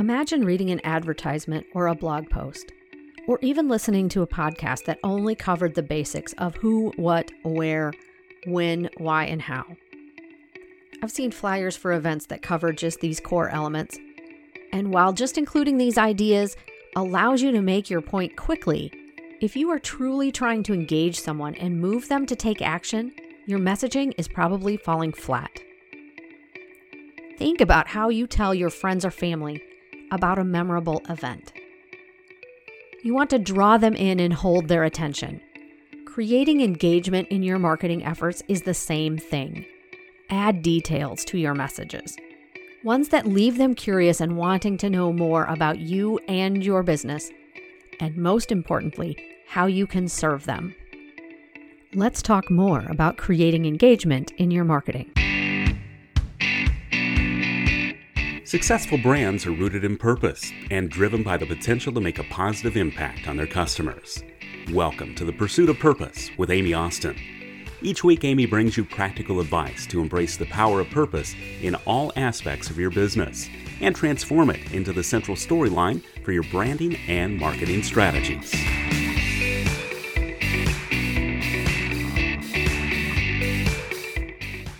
Imagine reading an advertisement or a blog post, or even listening to a podcast that only covered the basics of who, what, where, when, why, and how. I've seen flyers for events that cover just these core elements, and while just including these ideas allows you to make your point quickly, if you are truly trying to engage someone and move them to take action, your messaging is probably falling flat. Think about how you tell your friends or family about a memorable event. You want to draw them in and hold their attention. Creating engagement in your marketing efforts is the same thing. Add details to your messages, ones that leave them curious and wanting to know more about you and your business, and most importantly, how you can serve them. Let's talk more about creating engagement in your marketing. Successful brands are rooted in purpose and driven by the potential to make a positive impact on their customers. Welcome to the Pursuit of Purpose with Amy Austin. Each week, Amy brings you practical advice to embrace the power of purpose in all aspects of your business and transform it into the central storyline for your branding and marketing strategies.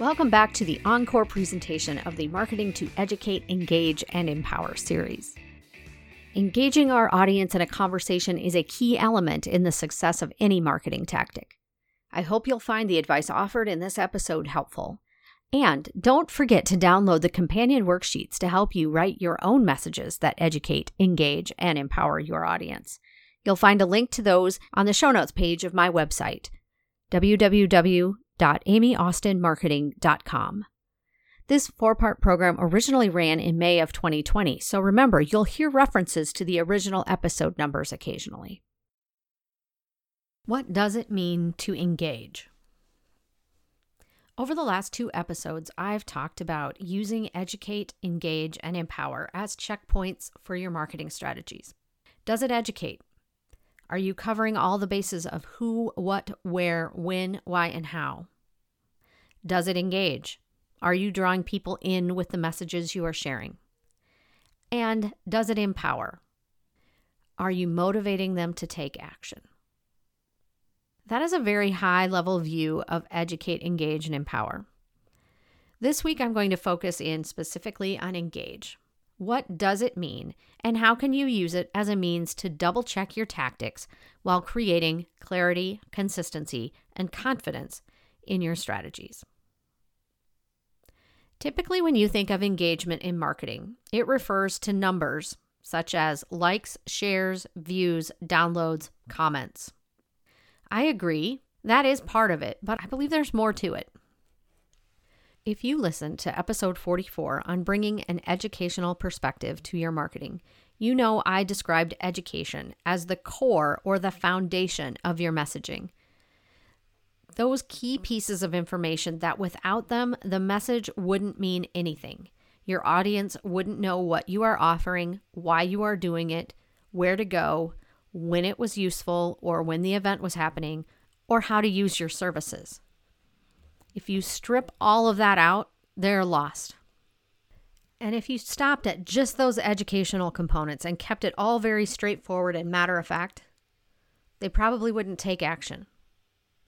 Welcome back to the encore presentation of the Marketing to Educate, Engage, and Empower series. Engaging our audience in a conversation is a key element in the success of any marketing tactic. I hope you'll find the advice offered in this episode helpful. And don't forget to download the companion worksheets to help you write your own messages that educate, engage, and empower your audience. You'll find a link to those on the show notes page of my website, www www.amyaustinmarketing.com. This four part program originally ran in May of 2020, so remember, you'll hear references to the original episode numbers occasionally. What does it mean to engage? Over the last two episodes, I've talked about using educate, engage, and empower as checkpoints for your marketing strategies. Does it educate? Are you covering all the bases of who, what, where, when, why, and how? Does it engage? Are you drawing people in with the messages you are sharing? And does it empower? Are you motivating them to take action? That is a very high level view of educate, engage, and empower. This week, I'm going to focus in specifically on engage. What does it mean, and how can you use it as a means to double check your tactics while creating clarity, consistency, and confidence in your strategies? Typically, when you think of engagement in marketing, it refers to numbers such as likes, shares, views, downloads, comments. I agree, that is part of it, but I believe there's more to it. If you listen to episode 44 on bringing an educational perspective to your marketing, you know I described education as the core or the foundation of your messaging. Those key pieces of information that without them, the message wouldn't mean anything. Your audience wouldn't know what you are offering, why you are doing it, where to go, when it was useful, or when the event was happening, or how to use your services. If you strip all of that out, they're lost. And if you stopped at just those educational components and kept it all very straightforward and matter of fact, they probably wouldn't take action.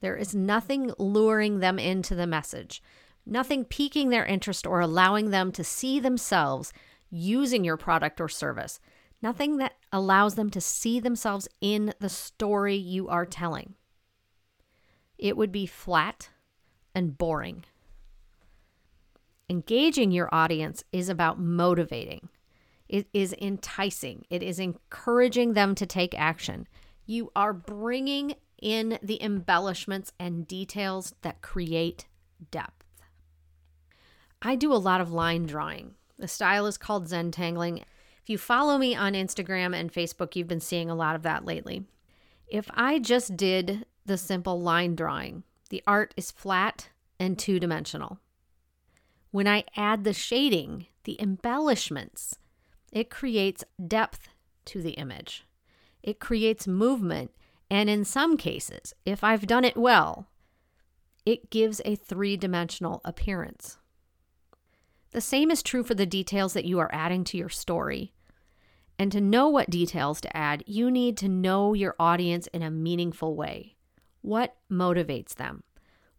There is nothing luring them into the message, nothing piquing their interest or allowing them to see themselves using your product or service, nothing that allows them to see themselves in the story you are telling. It would be flat and boring. Engaging your audience is about motivating. It is enticing. It is encouraging them to take action. You are bringing in the embellishments and details that create depth. I do a lot of line drawing. The style is called Zentangling. If you follow me on Instagram and Facebook, you've been seeing a lot of that lately. If I just did the simple line drawing, the art is flat and two dimensional. When I add the shading, the embellishments, it creates depth to the image. It creates movement. And in some cases, if I've done it well, it gives a three dimensional appearance. The same is true for the details that you are adding to your story. And to know what details to add, you need to know your audience in a meaningful way. What motivates them?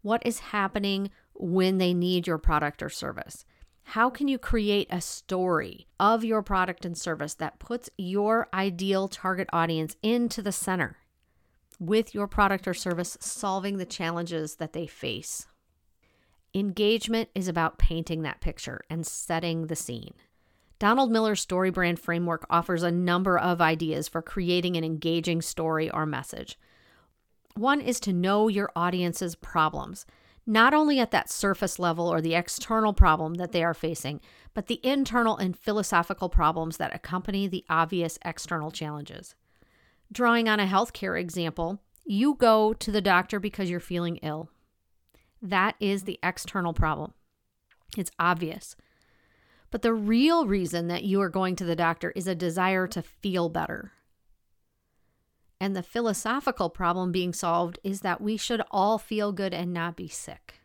What is happening when they need your product or service? How can you create a story of your product and service that puts your ideal target audience into the center with your product or service solving the challenges that they face? Engagement is about painting that picture and setting the scene. Donald Miller's StoryBrand framework offers a number of ideas for creating an engaging story or message. One is to know your audience's problems not only at that surface level or the external problem that they are facing, but the internal and philosophical problems that accompany the obvious external challenges. Drawing on a healthcare example, you go to the doctor because you're feeling ill. That is the external problem. It's obvious. But the real reason that you are going to the doctor is a desire to feel better. And the philosophical problem being solved is that we should all feel good and not be sick.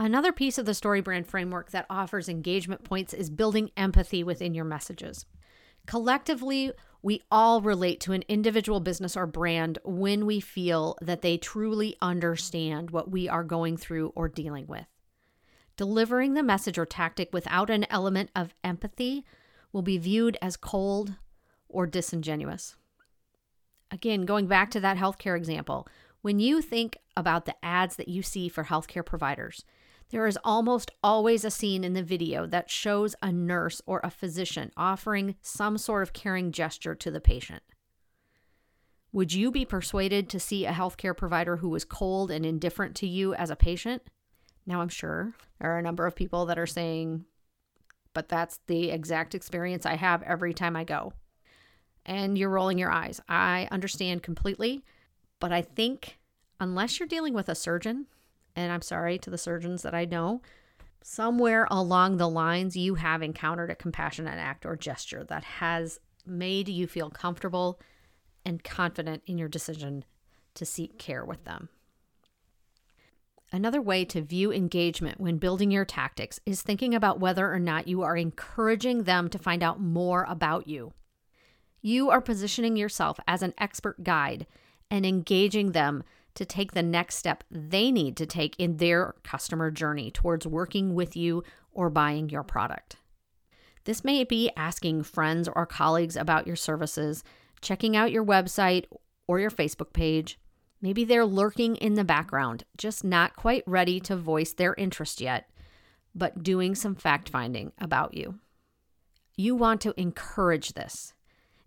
Another piece of the StoryBrand framework that offers engagement points is building empathy within your messages. Collectively, we all relate to an individual business or brand when we feel that they truly understand what we are going through or dealing with. Delivering the message or tactic without an element of empathy will be viewed as cold or disingenuous. Again, going back to that healthcare example, when you think about the ads that you see for healthcare providers, there is almost always a scene in the video that shows a nurse or a physician offering some sort of caring gesture to the patient. Would you be persuaded to see a healthcare provider who was cold and indifferent to you as a patient? Now, I'm sure there are a number of people that are saying, but that's the exact experience I have every time I go and you're rolling your eyes. I understand completely, but I think unless you're dealing with a surgeon, and I'm sorry to the surgeons that I know, somewhere along the lines you have encountered a compassionate act or gesture that has made you feel comfortable and confident in your decision to seek care with them. Another way to view engagement when building your tactics is thinking about whether or not you are encouraging them to find out more about you. You are positioning yourself as an expert guide and engaging them to take the next step they need to take in their customer journey towards working with you or buying your product. This may be asking friends or colleagues about your services, checking out your website or your Facebook page. Maybe they're lurking in the background, just not quite ready to voice their interest yet, but doing some fact finding about you. You want to encourage this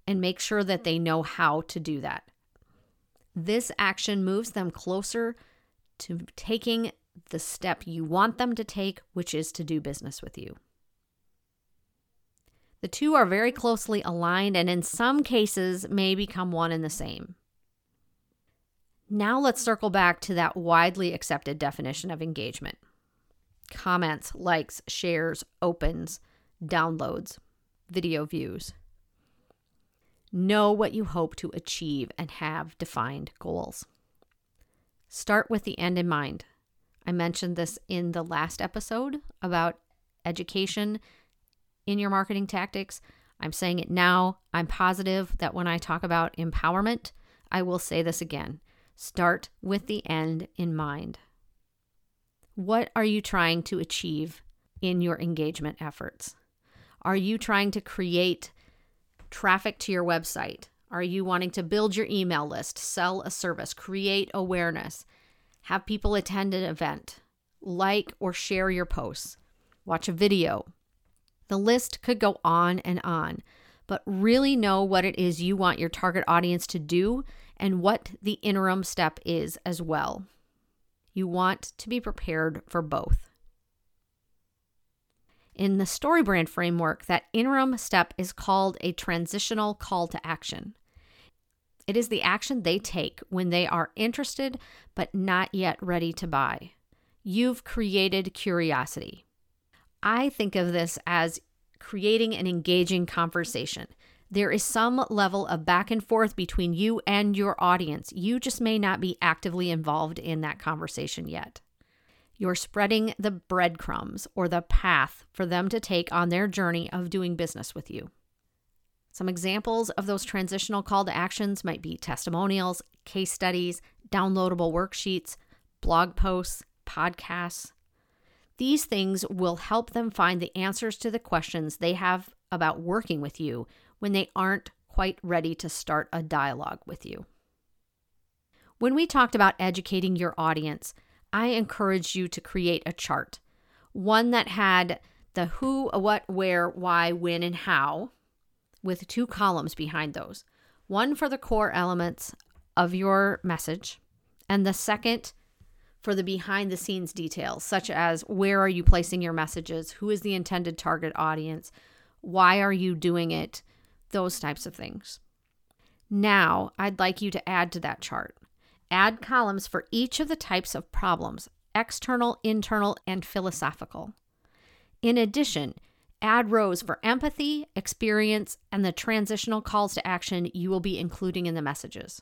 and make sure that they know how to do that. This action moves them closer to taking the step you want them to take, which is to do business with you. The two are very closely aligned and in some cases may become one and the same. Now let's circle back to that widely accepted definition of engagement comments, likes, shares, opens, downloads, video views. Know what you hope to achieve and have defined goals. Start with the end in mind. I mentioned this in the last episode about education in your marketing tactics. I'm saying it now. I'm positive that when I talk about empowerment, I will say this again. Start with the end in mind. What are you trying to achieve in your engagement efforts? Are you trying to create traffic to your website? Are you wanting to build your email list, sell a service, create awareness, have people attend an event, like or share your posts, watch a video? The list could go on and on, but really know what it is you want your target audience to do and what the interim step is as well. You want to be prepared for both in the StoryBrand framework, that interim step is called a transitional call to action. It is the action they take when they are interested but not yet ready to buy. You've created curiosity. I think of this as creating an engaging conversation. There is some level of back and forth between you and your audience. You just may not be actively involved in that conversation yet. You're spreading the breadcrumbs or the path for them to take on their journey of doing business with you. Some examples of those transitional call to actions might be testimonials, case studies, downloadable worksheets, blog posts, podcasts. These things will help them find the answers to the questions they have about working with you when they aren't quite ready to start a dialogue with you. When we talked about educating your audience, I encourage you to create a chart, one that had the who, what, where, why, when, and how, with two columns behind those. One for the core elements of your message, and the second for the behind the scenes details, such as where are you placing your messages, who is the intended target audience, why are you doing it, those types of things. Now, I'd like you to add to that chart. Add columns for each of the types of problems external, internal, and philosophical. In addition, add rows for empathy, experience, and the transitional calls to action you will be including in the messages.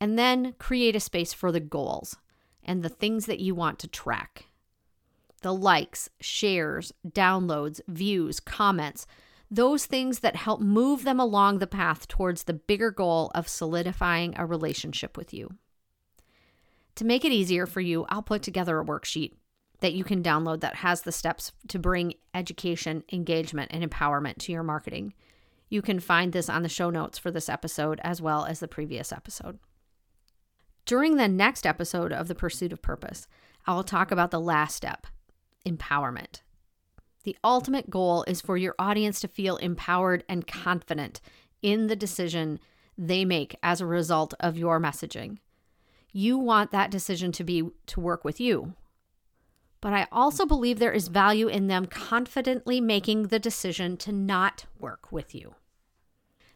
And then create a space for the goals and the things that you want to track. The likes, shares, downloads, views, comments, those things that help move them along the path towards the bigger goal of solidifying a relationship with you. To make it easier for you, I'll put together a worksheet that you can download that has the steps to bring education, engagement, and empowerment to your marketing. You can find this on the show notes for this episode as well as the previous episode. During the next episode of The Pursuit of Purpose, I will talk about the last step empowerment. The ultimate goal is for your audience to feel empowered and confident in the decision they make as a result of your messaging. You want that decision to be to work with you, but I also believe there is value in them confidently making the decision to not work with you.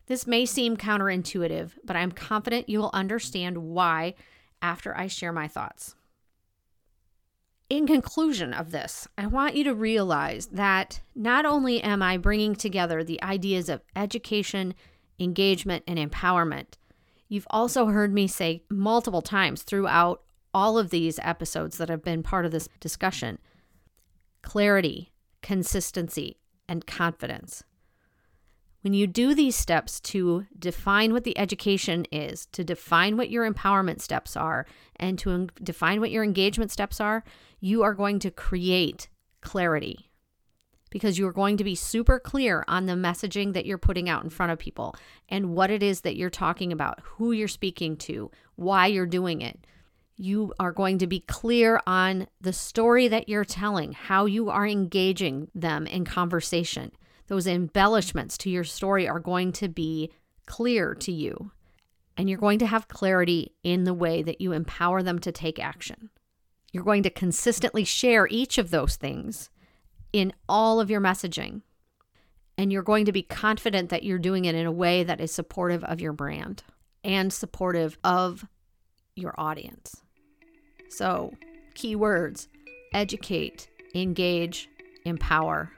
This may seem counterintuitive, but I'm confident you will understand why after I share my thoughts. In conclusion of this, I want you to realize that not only am I bringing together the ideas of education, engagement, and empowerment, you've also heard me say multiple times throughout all of these episodes that have been part of this discussion clarity, consistency, and confidence. When you do these steps to define what the education is, to define what your empowerment steps are, and to define what your engagement steps are, you are going to create clarity because you're going to be super clear on the messaging that you're putting out in front of people and what it is that you're talking about, who you're speaking to, why you're doing it you are going to be clear on the story that you're telling, how you are engaging them in conversation. Those embellishments to your story are going to be clear to you. And you're going to have clarity in the way that you empower them to take action. You're going to consistently share each of those things in all of your messaging. And you're going to be confident that you're doing it in a way that is supportive of your brand and supportive of your audience. So, keywords educate, engage, empower,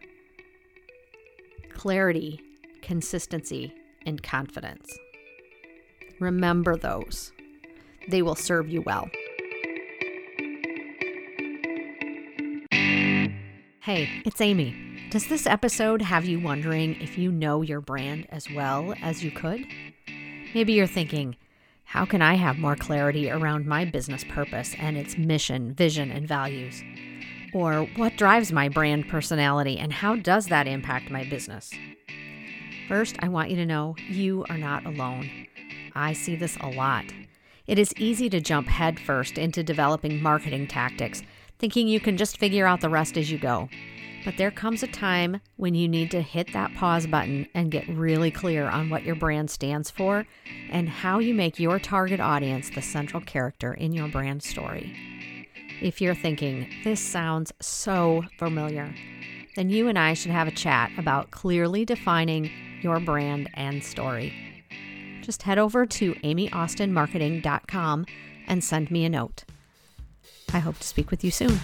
clarity, consistency, and confidence. Remember those, they will serve you well. Hey, it's Amy. Does this episode have you wondering if you know your brand as well as you could? Maybe you're thinking, how can I have more clarity around my business purpose and its mission, vision, and values? Or what drives my brand personality and how does that impact my business? First, I want you to know you are not alone. I see this a lot. It is easy to jump headfirst into developing marketing tactics, thinking you can just figure out the rest as you go. But there comes a time when you need to hit that pause button and get really clear on what your brand stands for and how you make your target audience the central character in your brand story. If you're thinking, this sounds so familiar, then you and I should have a chat about clearly defining your brand and story. Just head over to amyaustinmarketing.com and send me a note. I hope to speak with you soon.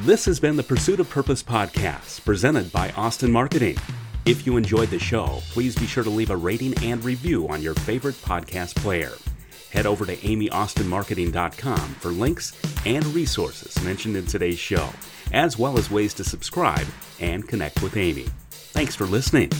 This has been the Pursuit of Purpose podcast presented by Austin Marketing. If you enjoyed the show, please be sure to leave a rating and review on your favorite podcast player. head over to amyaustinmarketing.com for links and resources mentioned in today's show, as well as ways to subscribe and connect with Amy. Thanks for listening.